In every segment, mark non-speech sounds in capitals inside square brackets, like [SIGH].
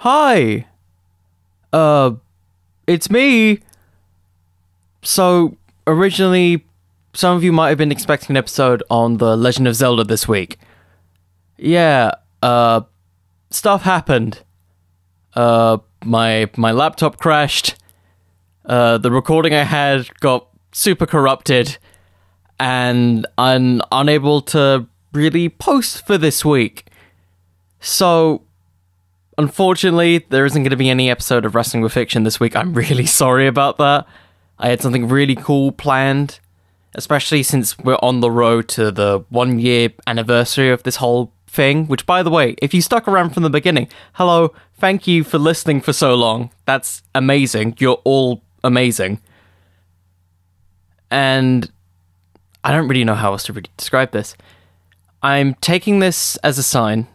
Hi. Uh, it's me. So, originally, some of you might have been expecting an episode on The Legend of Zelda this week. Yeah, uh, stuff happened. Uh, my my laptop crashed. Uh, the recording I had got super corrupted, and I'm unable to really post for this week. So, unfortunately, there isn't going to be any episode of Wrestling with Fiction this week. I'm really [LAUGHS] sorry about that. I had something really cool planned, especially since we're on the road to the one year anniversary of this whole thing. Which, by the way, if you stuck around from the beginning, hello, thank you for listening for so long. That's amazing. You're all amazing. And I don't really know how else to really describe this. I'm taking this as a sign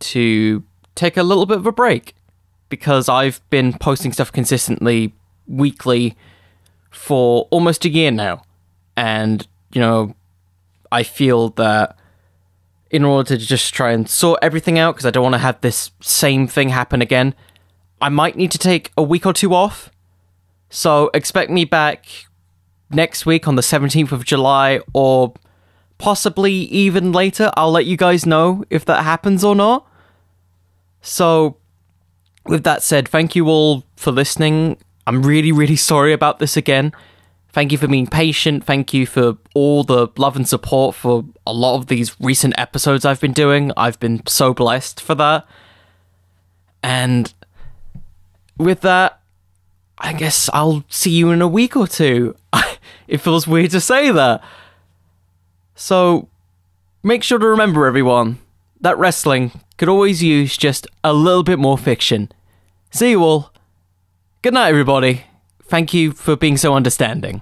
to take a little bit of a break because I've been posting stuff consistently weekly for almost a year now. And, you know, I feel that in order to just try and sort everything out, because I don't want to have this same thing happen again, I might need to take a week or two off. So expect me back next week on the 17th of July or possibly even later. I'll let you guys know if that happens or not. So, with that said, thank you all for listening. I'm really, really sorry about this again. Thank you for being patient. Thank you for all the love and support for a lot of these recent episodes I've been doing. I've been so blessed for that. And with that, I guess I'll see you in a week or two. [LAUGHS] it feels weird to say that. So, make sure to remember, everyone, that wrestling could always use just a little bit more fiction. See you all. Good night, everybody. Thank you for being so understanding.